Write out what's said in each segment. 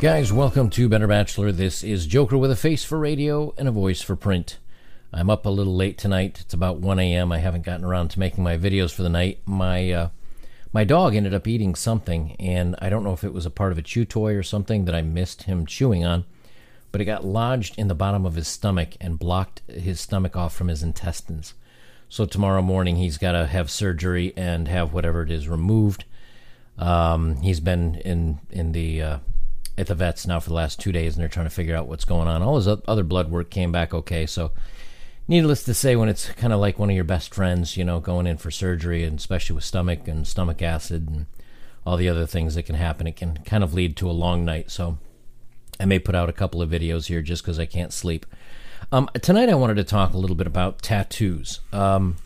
Guys, welcome to Better Bachelor. This is Joker with a face for radio and a voice for print. I'm up a little late tonight. It's about 1 a.m. I haven't gotten around to making my videos for the night. My uh, my dog ended up eating something, and I don't know if it was a part of a chew toy or something that I missed him chewing on, but it got lodged in the bottom of his stomach and blocked his stomach off from his intestines. So tomorrow morning he's got to have surgery and have whatever it is removed. Um, he's been in in the uh, at the vets now for the last two days, and they're trying to figure out what's going on. All his other blood work came back okay, so needless to say, when it's kind of like one of your best friends, you know, going in for surgery, and especially with stomach and stomach acid and all the other things that can happen, it can kind of lead to a long night. So I may put out a couple of videos here just because I can't sleep. Um, tonight, I wanted to talk a little bit about tattoos. Um,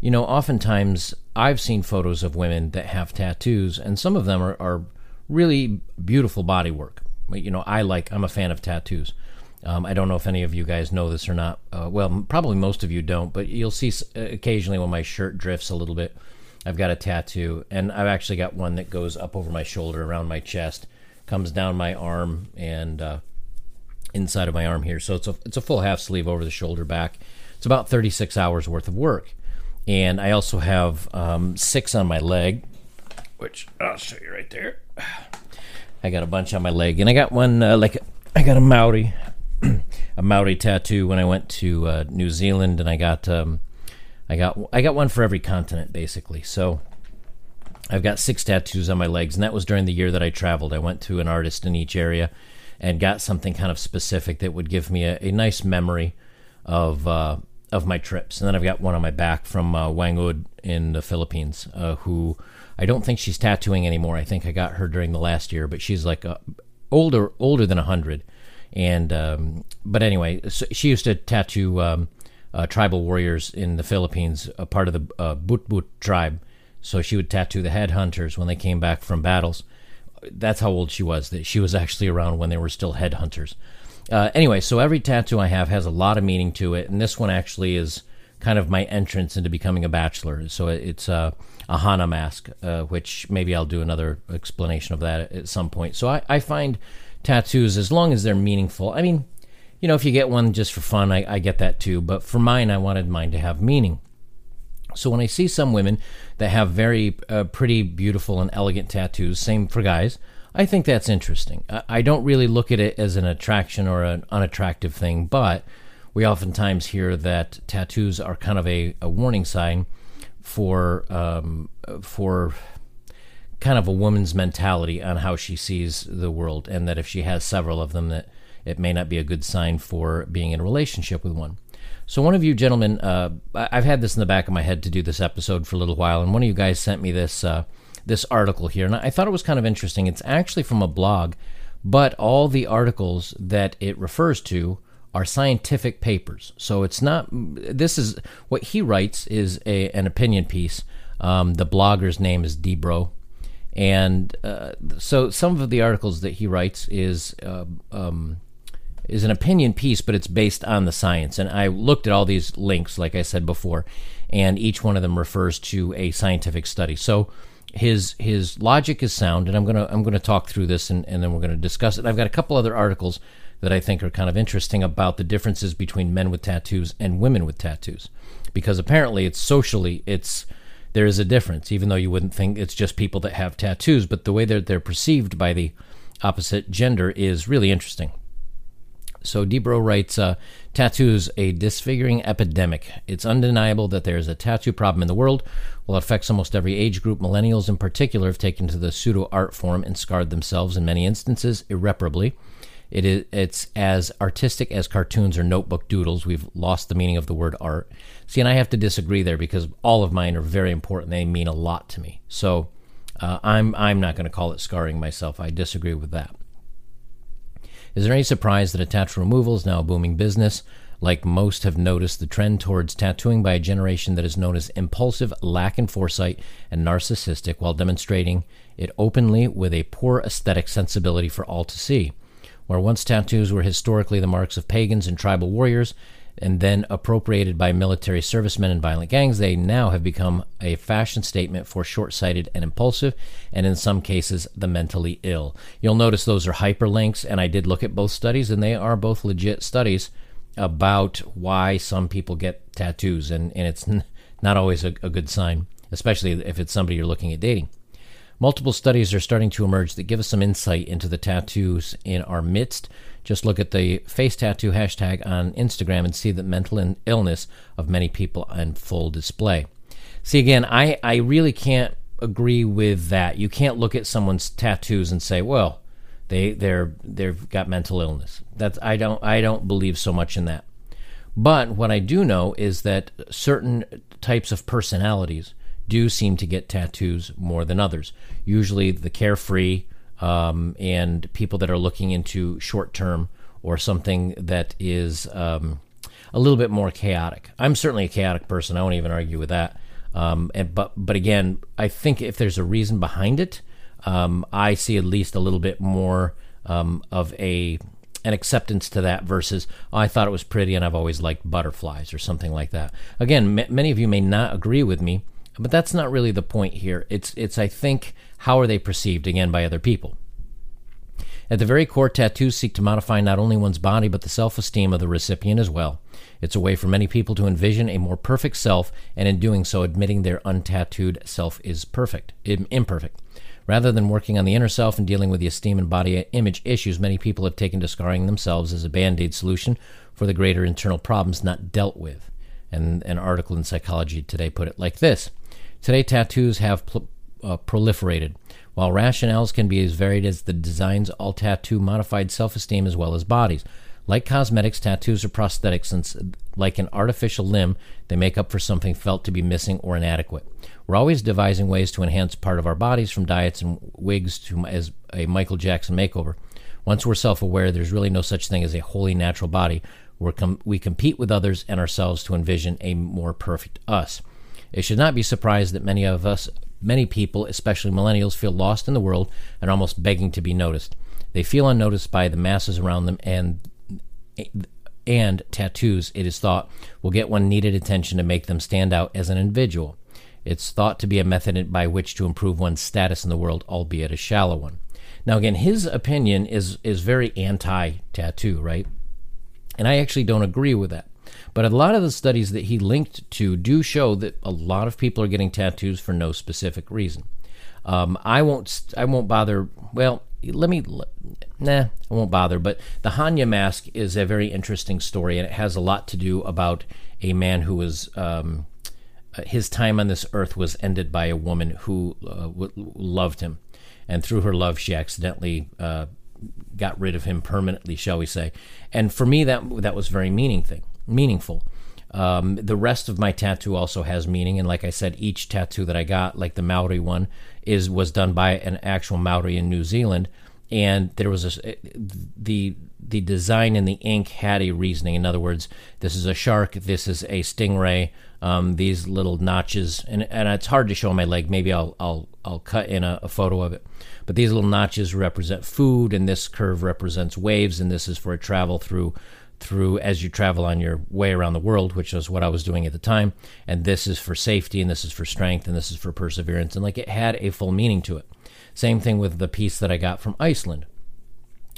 you know, oftentimes I've seen photos of women that have tattoos, and some of them are, are really beautiful body work. You know, I like, I'm a fan of tattoos. Um, I don't know if any of you guys know this or not. Uh, well, probably most of you don't, but you'll see uh, occasionally when my shirt drifts a little bit, I've got a tattoo, and I've actually got one that goes up over my shoulder, around my chest, comes down my arm, and uh, inside of my arm here. So it's a it's a full half sleeve over the shoulder back. It's about 36 hours worth of work, and I also have um, six on my leg, which I'll show you right there. I got a bunch on my leg, and I got one uh, like I got a Maori, a Maori tattoo when I went to uh, New Zealand, and I got um, I got I got one for every continent basically. So I've got six tattoos on my legs, and that was during the year that I traveled. I went to an artist in each area and got something kind of specific that would give me a, a nice memory of uh, of my trips. And then I've got one on my back from uh, Whang-od in the Philippines, uh, who I don't think she's tattooing anymore. I think I got her during the last year, but she's like uh, older older than hundred. And um, but anyway, so she used to tattoo um, uh, tribal warriors in the Philippines, a part of the uh, Butbut tribe. So she would tattoo the headhunters when they came back from battles. That's how old she was. That she was actually around when they were still headhunters. Uh, anyway, so every tattoo I have has a lot of meaning to it, and this one actually is kind of my entrance into becoming a bachelor. So it's uh, a Hannya mask, uh, which maybe I'll do another explanation of that at some point. So I, I, find tattoos, as long as they're meaningful, I mean, you know, if you get one just for fun, I, I get that too. But for mine, I wanted mine to have meaning. So when I see some women that have very uh, pretty, beautiful, and elegant tattoos, same for guys, I think that's interesting. I don't really look at it as an attraction or an unattractive thing, but we oftentimes hear that tattoos are kind of a, a warning sign for um, for kind of a woman's mentality on how she sees the world, and that if she has several of them, that it may not be a good sign for being in a relationship with one. So, one of you gentlemen, uh, I've had this in the back of my head to do this episode for a little while, and one of you guys sent me this uh, this article here, and I thought it was kind of interesting. It's actually from a blog, but all the articles that it refers to are scientific papers. So it's not. This is what he writes is a, an opinion piece. Um, the blogger's name is Debro, and uh, so some of the articles that he writes is. Uh, um, is an opinion piece, but it's based on the science. And I looked at all these links, like I said before, and each one of them refers to a scientific study. So his his logic is sound, and I'm gonna I'm gonna talk through this, and, and then we're gonna discuss it. I've got a couple other articles that I think are kind of interesting about the differences between men with tattoos and women with tattoos, because apparently it's socially it's there is a difference, even though you wouldn't think it's just people that have tattoos, but the way that they're perceived by the opposite gender is really interesting. So Debro writes, uh, tattoos a disfiguring epidemic. It's undeniable that there is a tattoo problem in the world. While it affects almost every age group, millennials in particular have taken to the pseudo art form and scarred themselves in many instances irreparably. It is it's as artistic as cartoons or notebook doodles. We've lost the meaning of the word art. See, and I have to disagree there because all of mine are very important. They mean a lot to me. So uh, I'm I'm not going to call it scarring myself. I disagree with that. Is there any surprise that a tattoo removal is now a booming business? Like most have noticed, the trend towards tattooing by a generation that is known as impulsive, lack in foresight, and narcissistic, while demonstrating it openly with a poor aesthetic sensibility for all to see. Where once tattoos were historically the marks of pagans and tribal warriors, and then appropriated by military servicemen and violent gangs, they now have become a fashion statement for short sighted and impulsive, and in some cases, the mentally ill. You'll notice those are hyperlinks, and I did look at both studies, and they are both legit studies about why some people get tattoos, and, and it's not always a, a good sign, especially if it's somebody you're looking at dating. Multiple studies are starting to emerge that give us some insight into the tattoos in our midst. Just look at the face tattoo hashtag on Instagram and see the mental illness of many people on full display. See, again, I, I really can't agree with that. You can't look at someone's tattoos and say, well, they they're they've got mental illness. That's I don't I don't believe so much in that. But what I do know is that certain types of personalities do seem to get tattoos more than others. Usually, the carefree um, and people that are looking into short term or something that is um, a little bit more chaotic. I'm certainly a chaotic person. I won't even argue with that. Um, and, but but again, I think if there's a reason behind it, um, I see at least a little bit more um, of a an acceptance to that versus oh, I thought it was pretty and I've always liked butterflies or something like that. Again, m- many of you may not agree with me, but that's not really the point here. It's it's I think how are they perceived again by other people. At the very core, tattoos seek to modify not only one's body but the self-esteem of the recipient as well. It's a way for many people to envision a more perfect self, and in doing so, admitting their untattooed self is perfect, imperfect. Rather than working on the inner self and dealing with the esteem and body image issues, many people have taken to scarring themselves as a band aid solution for the greater internal problems not dealt with. And an article in Psychology Today put it like this Today, tattoos have pl- uh, proliferated. While rationales can be as varied as the designs, all tattoo modified self esteem as well as bodies. Like cosmetics, tattoos are prosthetic since, like an artificial limb, they make up for something felt to be missing or inadequate. We're always devising ways to enhance part of our bodies, from diets and wigs to as a Michael Jackson makeover. Once we're self aware, there's really no such thing as a wholly natural body. Com- we compete with others and ourselves to envision a more perfect us. It should not be surprised that many of us, many people, especially millennials, feel lost in the world and almost begging to be noticed. They feel unnoticed by the masses around them and and tattoos, it is thought, will get one needed attention to make them stand out as an individual. It's thought to be a method by which to improve one's status in the world, albeit a shallow one. Now, again, his opinion is is very anti-tattoo, right? And I actually don't agree with that. But a lot of the studies that he linked to do show that a lot of people are getting tattoos for no specific reason. Um, I won't. I won't bother. Well, let me. Nah, I won't bother. But the Hannya mask is a very interesting story, and it has a lot to do about a man who was. Um, uh, his time on this earth was ended by a woman who uh, w- loved him, and through her love, she accidentally uh, got rid of him permanently, shall we say? And for me, that that was very meaning thing meaningful. Um, the rest of my tattoo also has meaning, and like I said, each tattoo that I got, like the Maori one, is was done by an actual Maori in New Zealand, and there was a the the design and the ink had a reasoning. In other words, this is a shark, this is a stingray. Um, these little notches, and, and it's hard to show on my leg. Maybe I'll I'll I'll cut in a, a photo of it. But these little notches represent food, and this curve represents waves, and this is for a travel through through as you travel on your way around the world, which was what I was doing at the time. And this is for safety, and this is for strength, and this is for perseverance. And like it had a full meaning to it. Same thing with the piece that I got from Iceland,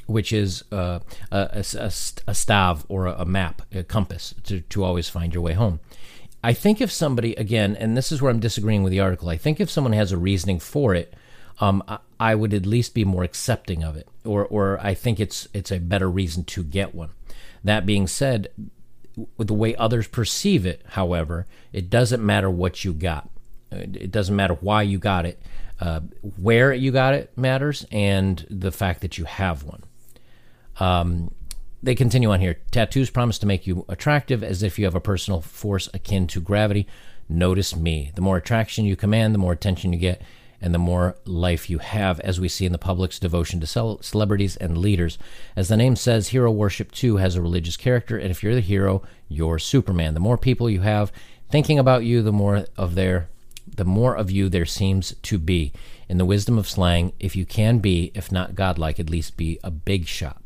which is uh, a, a, a, stav or a, map, a compass to, to always find your way home. I think if somebody, again, and this is where I'm disagreeing with the article, I think if someone has a reasoning for it, um, I, I would at least be more accepting of it, or, or I think it's it's a better reason to get one. That being said, with the way others perceive it, however, it doesn't matter what you got. It doesn't matter why you got it. Uh, where you got it matters, and the fact that you have one. Um, they continue on here. Tattoos promise to make you attractive as if you have a personal force akin to gravity. Notice me. The more attraction you command, the more attention you get, and the more life you have, as we see in the public's devotion to celebrities and leaders. As the name says, hero worship too has a religious character, and if you're the hero, you're Superman. The more people you have thinking about you, the more of their the more of you there seems to be. In the wisdom of slang, if you can be, if not godlike, at least be a big shot.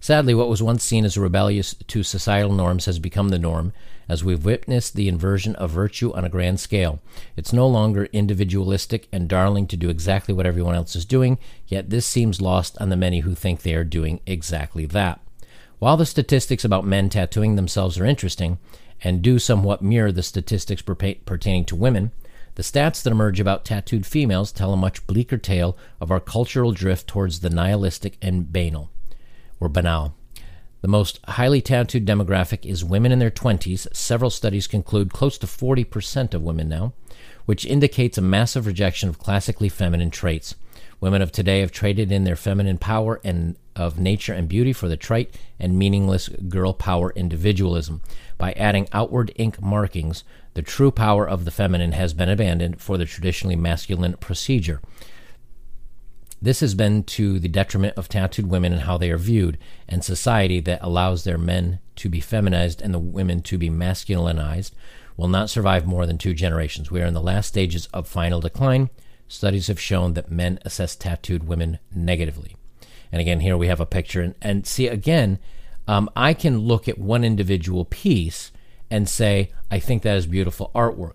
Sadly, what was once seen as rebellious to societal norms has become the norm, as we've witnessed the inversion of virtue on a grand scale. It's no longer individualistic and darling to do exactly what everyone else is doing, yet this seems lost on the many who think they are doing exactly that. While the statistics about men tattooing themselves are interesting and do somewhat mirror the statistics pertaining to women, the stats that emerge about tattooed females tell a much bleaker tale of our cultural drift towards the nihilistic and banal or banal. The most highly tattooed demographic is women in their 20s. Several studies conclude close to 40% of women now, which indicates a massive rejection of classically feminine traits. Women of today have traded in their feminine power and of nature and beauty for the trite and meaningless girl power individualism. By adding outward ink markings, the true power of the feminine has been abandoned for the traditionally masculine procedure. This has been to the detriment of tattooed women and how they are viewed, and society that allows their men to be feminized and the women to be masculinized will not survive more than two generations. We are in the last stages of final decline. Studies have shown that men assess tattooed women negatively. And again, here we have a picture. And, and see, again, um, I can look at one individual piece and say, I think that is beautiful artwork.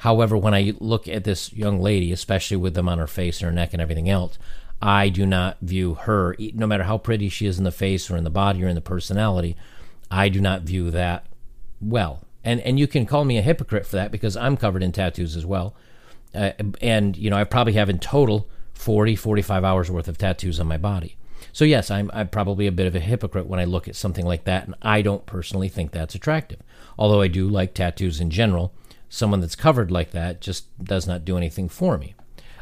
However, when I look at this young lady, especially with them on her face and her neck and everything else, I do not view her, no matter how pretty she is in the face or in the body or in the personality, I do not view that well. And and you can call me a hypocrite for that because I'm covered in tattoos as well. Uh, and you know, I probably have in total 40, 45 hours worth of tattoos on my body. So yes, I'm I'm probably a bit of a hypocrite when I look at something like that, and I don't personally think that's attractive. Although I do like tattoos in general, someone that's covered like that just does not do anything for me.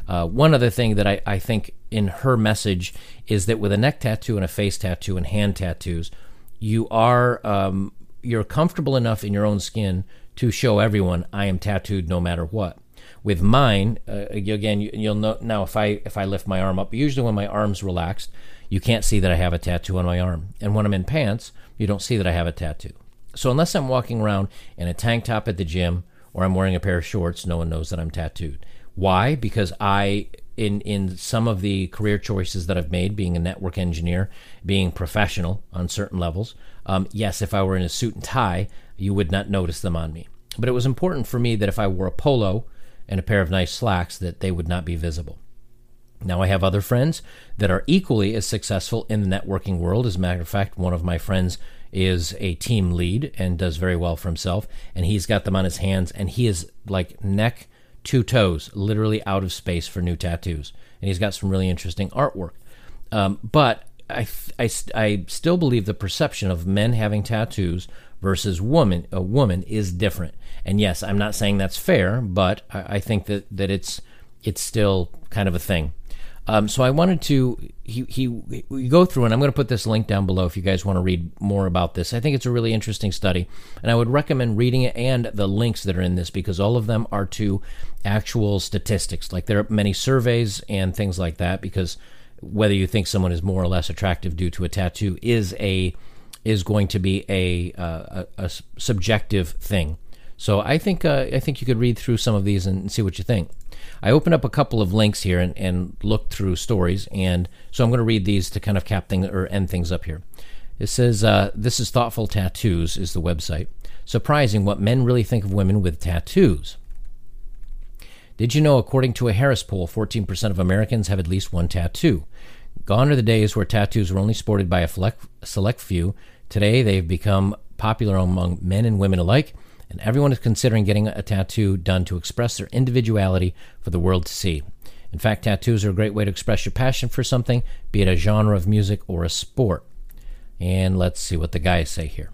Uh, one other thing that I, I think in her message is that with a neck tattoo and a face tattoo and hand tattoos, you are um, you're comfortable enough in your own skin to show everyone I am tattooed no matter what. With mine, uh, again, you, will know now if I if I lift my arm up. Usually, when my arm's relaxed, you can't see that I have a tattoo on my arm, and when I'm in pants, you don't see that I have a tattoo. So unless I'm walking around in a tank top at the gym or I'm wearing a pair of shorts, no one knows that I'm tattooed. Why? Because I in in some of the career choices that I've made, being a network engineer, being professional on certain levels. Um, yes, if I were in a suit and tie, you would not notice them on me. But it was important for me that if I wore a polo and a pair of nice slacks, that they would not be visible. Now I have other friends that are equally as successful in the networking world. As a matter of fact, one of my friends is a team lead and does very well for himself, and he's got them on his hands, and he is like neck two toes, literally out of space for new tattoos. And he's got some really interesting artwork. Um, but I, I, I still believe the perception of men having tattoos versus woman a woman is different. And yes, I'm not saying that's fair, but I, I think that, that it's it's still kind of a thing. Um, so I wanted to he he we go through, and I'm going to put this link down below if you guys want to read more about this. I think it's a really interesting study, and I would recommend reading it and the links that are in this because all of them are to actual statistics. Like there are many surveys and things like that. Because whether you think someone is more or less attractive due to a tattoo is a is going to be a uh, a, a subjective thing. So I think uh, I think you could read through some of these and see what you think. I opened up a couple of links here and, and looked through stories, and so I'm going to read these to kind of cap things or end things up here. It says, uh, This is Thoughtful Tattoos, is the website. Surprising what men really think of women with tattoos. Did you know, according to a Harris poll, 14% of Americans have at least one tattoo? Gone are the days where tattoos were only sported by a select few. Today, they've become popular among men and women alike and everyone is considering getting a tattoo done to express their individuality for the world to see. In fact, tattoos are a great way to express your passion for something, be it a genre of music or a sport. And let's see what the guys say here.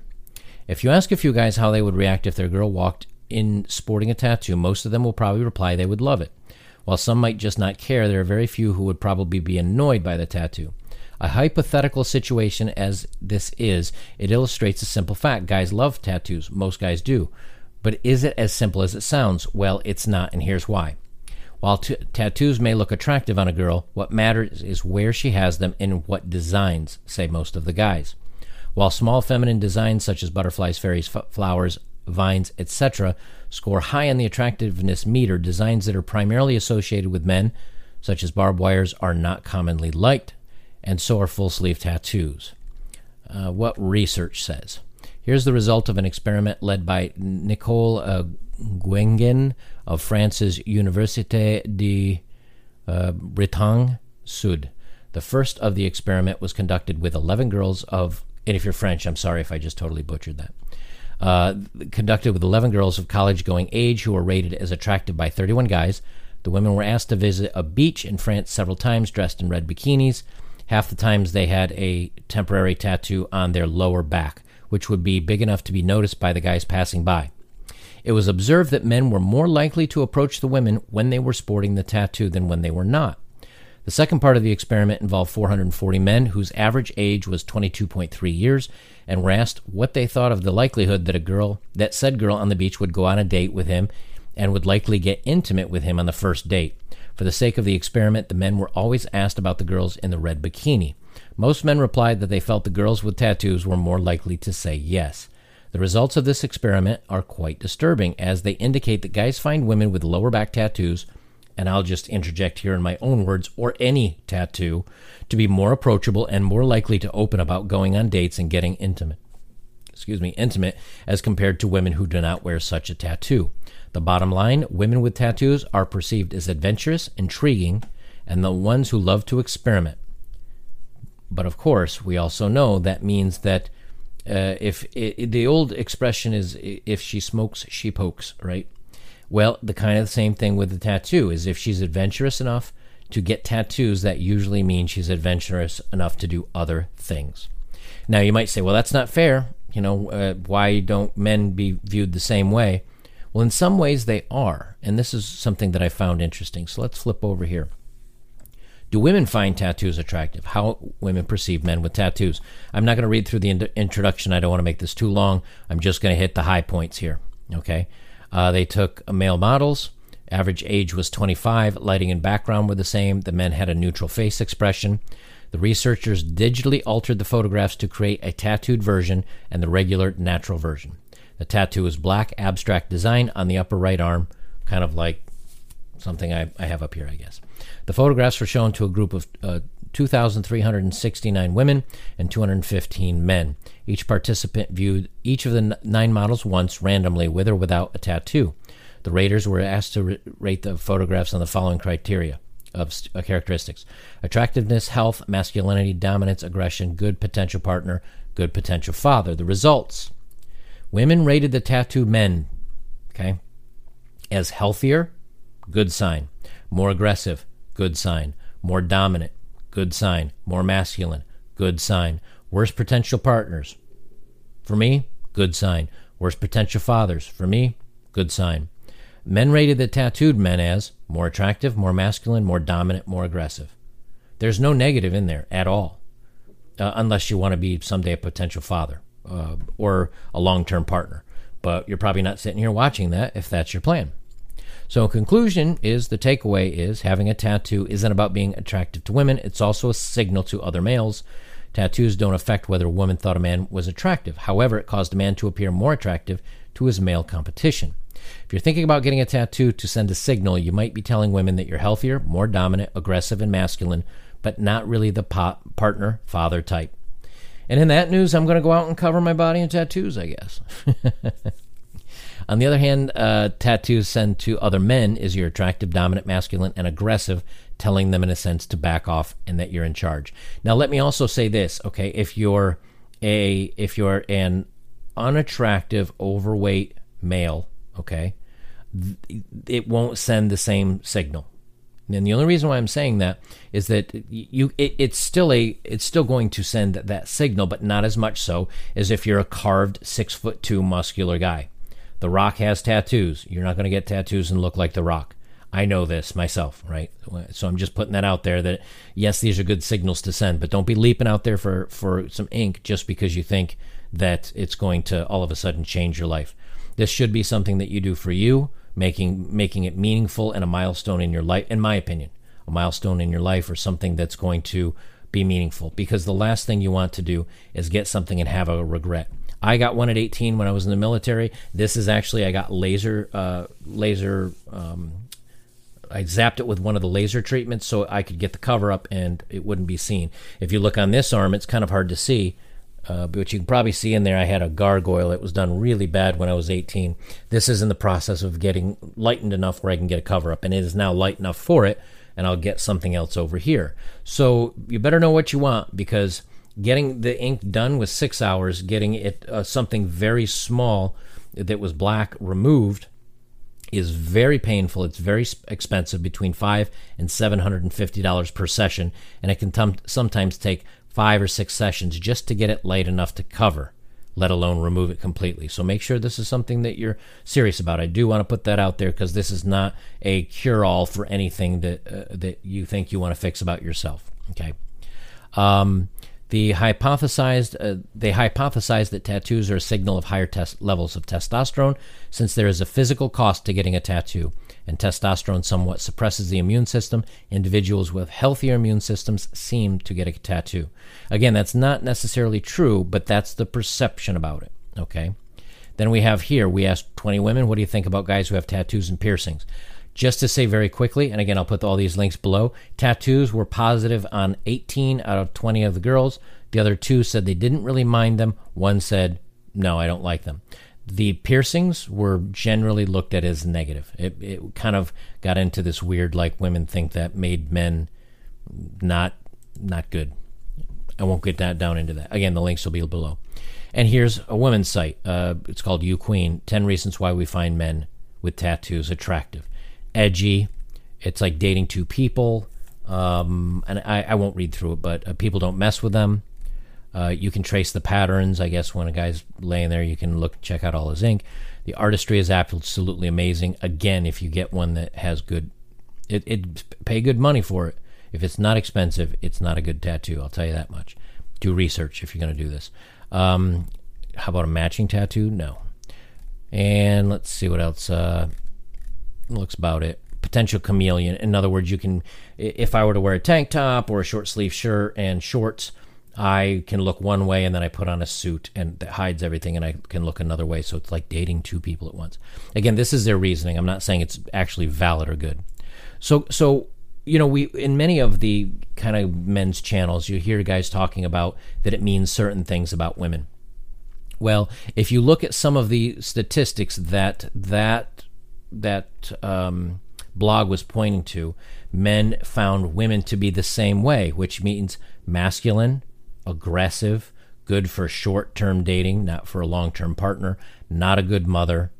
If you ask a few guys how they would react if their girl walked in sporting a tattoo, most of them will probably reply they would love it. While some might just not care, there are very few who would probably be annoyed by the tattoo. A hypothetical situation as this is, it illustrates a simple fact. Guys love tattoos. Most guys do. But is it as simple as it sounds? Well, it's not, and here's why. While t- tattoos may look attractive on a girl, what matters is where she has them and what designs, say most of the guys. While small feminine designs such as butterflies, fairies, f- flowers, vines, etc., score high on the attractiveness meter, designs that are primarily associated with men, such as barbed wires, are not commonly liked and so are full sleeve tattoos. uh, what research says. Here's the result of an experiment led by Nicole uh, Guéguen of France's Université de uh, Bretagne Sud. The first of the experiment was conducted with 11 girls of, and if you're French, I'm sorry if I just totally butchered that. Uh, conducted with 11 girls of college going age who were rated as attractive by 31 guys. The women were asked to visit a beach in France several times dressed in red bikinis. Half the times they had a temporary tattoo on their lower back, which would be big enough to be noticed by the guys passing by. It was observed that men were more likely to approach the women when they were sporting the tattoo than when they were not. The second part of the experiment involved 440 men whose average age was 22.3 years and were asked what they thought of the likelihood that a girl, that said girl on the beach would go on a date with him and would likely get intimate with him on the first date. For the sake of the experiment, the men were always asked about the girls in the red bikini. Most men replied that they felt the girls with tattoos were more likely to say yes. The results of this experiment are quite disturbing as they indicate that guys find women with lower back tattoos and I'll just interject here in my own words, or any tattoo, to be more approachable and more likely to open about going on dates and getting intimate. Excuse me, intimate as compared to women who do not wear such a tattoo. The bottom line women with tattoos are perceived as adventurous, intriguing, and the ones who love to experiment. But of course, we also know that means that uh, if it, the old expression is if she smokes, she pokes, right? Well, the kind of the same thing with the tattoo is if she's adventurous enough to get tattoos, that usually means she's adventurous enough to do other things. Now, you might say, well, that's not fair. You know, uh, why don't men be viewed the same way? Well, in some ways they are, and this is something that I found interesting. So let's flip over here. Do women find tattoos attractive? How women perceive men with tattoos? I'm not going to read through the in- introduction. I don't want to make this too long. I'm just going to hit the high points here. Okay. Uh, they took male models. Average age was 25. Lighting and background were the same. The men had a neutral face expression. The researchers digitally altered the photographs to create a tattooed version and the regular natural version. The tattoo is black abstract design on the upper right arm, kind of like something I, I have up here, I guess. The photographs were shown to a group of uh, 2,369 women and 215 men. Each participant viewed each of the nine models once randomly, with or without a tattoo. The raters were asked to rate the photographs on the following criteria of uh, characteristics attractiveness, health, masculinity, dominance, aggression, good potential partner, good potential father. The results women rated the tattooed men, okay, as healthier, good sign, more aggressive, good sign, more dominant, good sign. More masculine, good sign. Worst potential partners. For me, good sign. Worst potential fathers. For me, good sign. Men rated the tattooed men as more attractive, more masculine, more dominant, more aggressive. There's no negative in there at all, uh, unless you want to be someday a potential father uh, or a long term partner. But you're probably not sitting here watching that if that's your plan. So, conclusion is the takeaway is having a tattoo isn't about being attractive to women, it's also a signal to other males. Tattoos don't affect whether a woman thought a man was attractive. However, it caused a man to appear more attractive to his male competition. If you're thinking about getting a tattoo to send a signal, you might be telling women that you're healthier, more dominant, aggressive, and masculine, but not really the partner, father type. And in that news, I'm going to go out and cover my body in tattoos, I guess. On the other hand, uh, tattoos sent to other men is you're attractive, dominant, masculine, and aggressive, telling them in a sense to back off and that you're in charge. Now, let me also say this, okay? If you're a if you're an unattractive, overweight male, okay, it won't send the same signal. And the only reason why I'm saying that is that you it, it's still a it's still going to send that signal, but not as much so as if you're a carved six foot two muscular guy. The Rock has tattoos. You're not going to get tattoos and look like The Rock. I know this myself, right? So I'm just putting that out there that yes, these are good signals to send, but don't be leaping out there for for some ink just because you think that it's going to all of a sudden change your life. This should be something that you do for you, making making it meaningful and a milestone in your life in my opinion. A milestone in your life or something that's going to be meaningful because the last thing you want to do is get something and have a regret. I got one at 18 when I was in the military. This is actually I got laser uh, laser. Um, I zapped it with one of the laser treatments so I could get the cover up and it wouldn't be seen. If you look on this arm, it's kind of hard to see. Uh, but you can probably see in there I had a gargoyle. It was done really bad when I was 18. This is in the process of getting lightened enough where I can get a cover up, and it is now light enough for it, and I'll get something else over here. So you better know what you want because getting the ink done was six hours, getting it uh, something very small that was black removed is very painful. It's very expensive, between five and seven hundred and fifty dollars per session, and it can sometimes take five or six sessions just to get it light enough to cover, let alone remove it completely. So make sure this is something that you're serious about. I do want to put that out there because this is not a cure-all for anything that uh, that you think you want to fix about yourself. Okay. Um, the hypothesized, uh, they hypothesized that tattoos are a signal of higher test levels of testosterone, since there is a physical cost to getting a tattoo, and testosterone somewhat suppresses the immune system. Individuals with healthier immune systems seem to get a tattoo. Again, that's not necessarily true, but that's the perception about it. Okay. Then we have here, we asked 20 women, what do you think about guys who have tattoos and piercings? Just to say very quickly, and again, I'll put all these links below. Tattoos were positive on 18 out of 20 of the girls. The other two said they didn't really mind them. One said, no, I don't like them. The piercings were generally looked at as negative. It, it kind of got into this weird, like women think that made men not not good. I won't get that down into that. Again, the links will be below. And here's a women's site. Uh, it's called You Queen 10 Reasons Why We Find Men with Tattoos Attractive edgy. It's like dating two people. Um, and I, I, won't read through it, but uh, people don't mess with them. Uh, you can trace the patterns. I guess when a guy's laying there, you can look, check out all his ink. The artistry is absolutely amazing. Again, if you get one that has good, it, it pay good money for it. If it's not expensive, it's not a good tattoo. I'll tell you that much. Do research if you're going to do this. Um, how about a matching tattoo? No. And let's see what else. Uh, looks about it. Potential chameleon. In other words, you can, if I were to wear a tank top or a short sleeve shirt and shorts, I can look one way and then I put on a suit and that hides everything and I can look another way. So it's like dating two people at once. Again, this is their reasoning. I'm not saying it's actually valid or good. So, so you know, we in many of the kind of men's channels, you hear guys talking about that it means certain things about women. Well, if you look at some of the statistics that that that um, blog was pointing to, men found women to be the same way, which means masculine, aggressive, good for short term dating, not for a long term partner, not a good mother,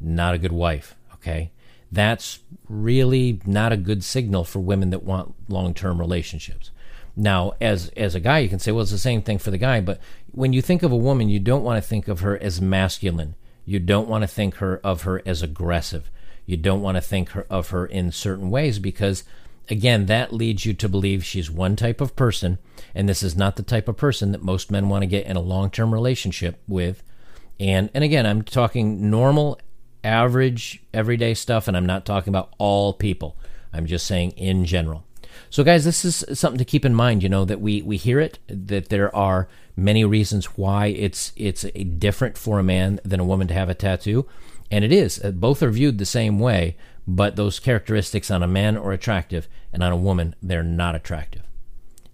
not a good wife. Okay. That's really not a good signal for women that want long term relationships. Now, as as a guy, you can say, well, it's the same thing for the guy, but when you think of a woman, you don't want to think of her as masculine. You don't want to think her of her as aggressive. You don't want to think her, of her in certain ways because, again, that leads you to believe she's one type of person, and this is not the type of person that most men want to get in a long term relationship with. And and again, I'm talking normal, average, everyday stuff, and I'm not talking about all people. I'm just saying in general. So, guys, this is something to keep in mind. You know that we we hear it that there are many reasons why it's it's different for a man than a woman to have a tattoo. And it is. Uh, both are viewed the same way, but those characteristics on a man are attractive, and on a woman, they're not attractive.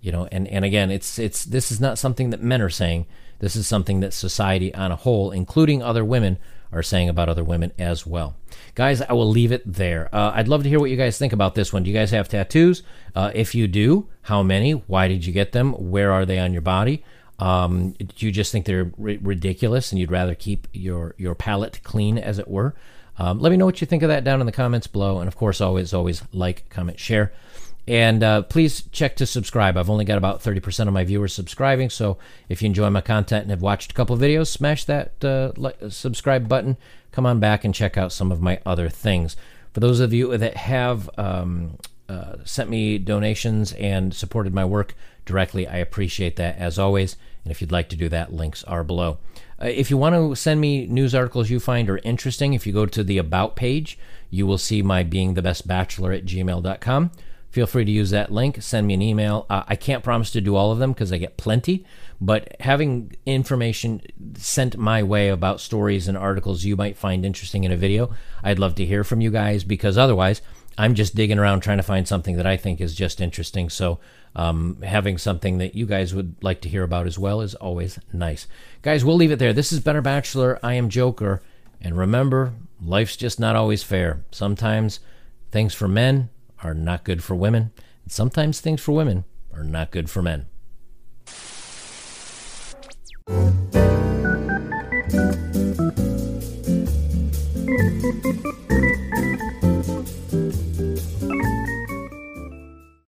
You know, and, and again, it's it's this is not something that men are saying. This is something that society on a whole, including other women, are saying about other women as well. Guys, I will leave it there. Uh, I'd love to hear what you guys think about this one. Do you guys have tattoos? Uh, if you do, how many? Why did you get them? Where are they on your body? Um, do you just think they're r- ridiculous and you'd rather keep your, your palate clean, as it were? Um, let me know what you think of that down in the comments below. And of course, always, always like, comment, share. And uh, please check to subscribe. I've only got about 30% of my viewers subscribing. So if you enjoy my content and have watched a couple videos, smash that uh, like, subscribe button. Come on back and check out some of my other things. For those of you that have um, uh, sent me donations and supported my work directly, I appreciate that as always. And if you'd like to do that, links are below. Uh, if you want to send me news articles you find are interesting, if you go to the About page, you will see my being the best bachelor at gmail.com. Feel free to use that link. Send me an email. Uh, I can't promise to do all of them because I get plenty, but having information sent my way about stories and articles you might find interesting in a video, I'd love to hear from you guys because otherwise, I'm just digging around trying to find something that I think is just interesting. So um, having something that you guys would like to hear about as well is always nice. Guys, we'll leave it there. This is Better Bachelor. I am Joker. And remember, life's just not always fair. Sometimes things for men are not good for women, and sometimes things for women are not good for men.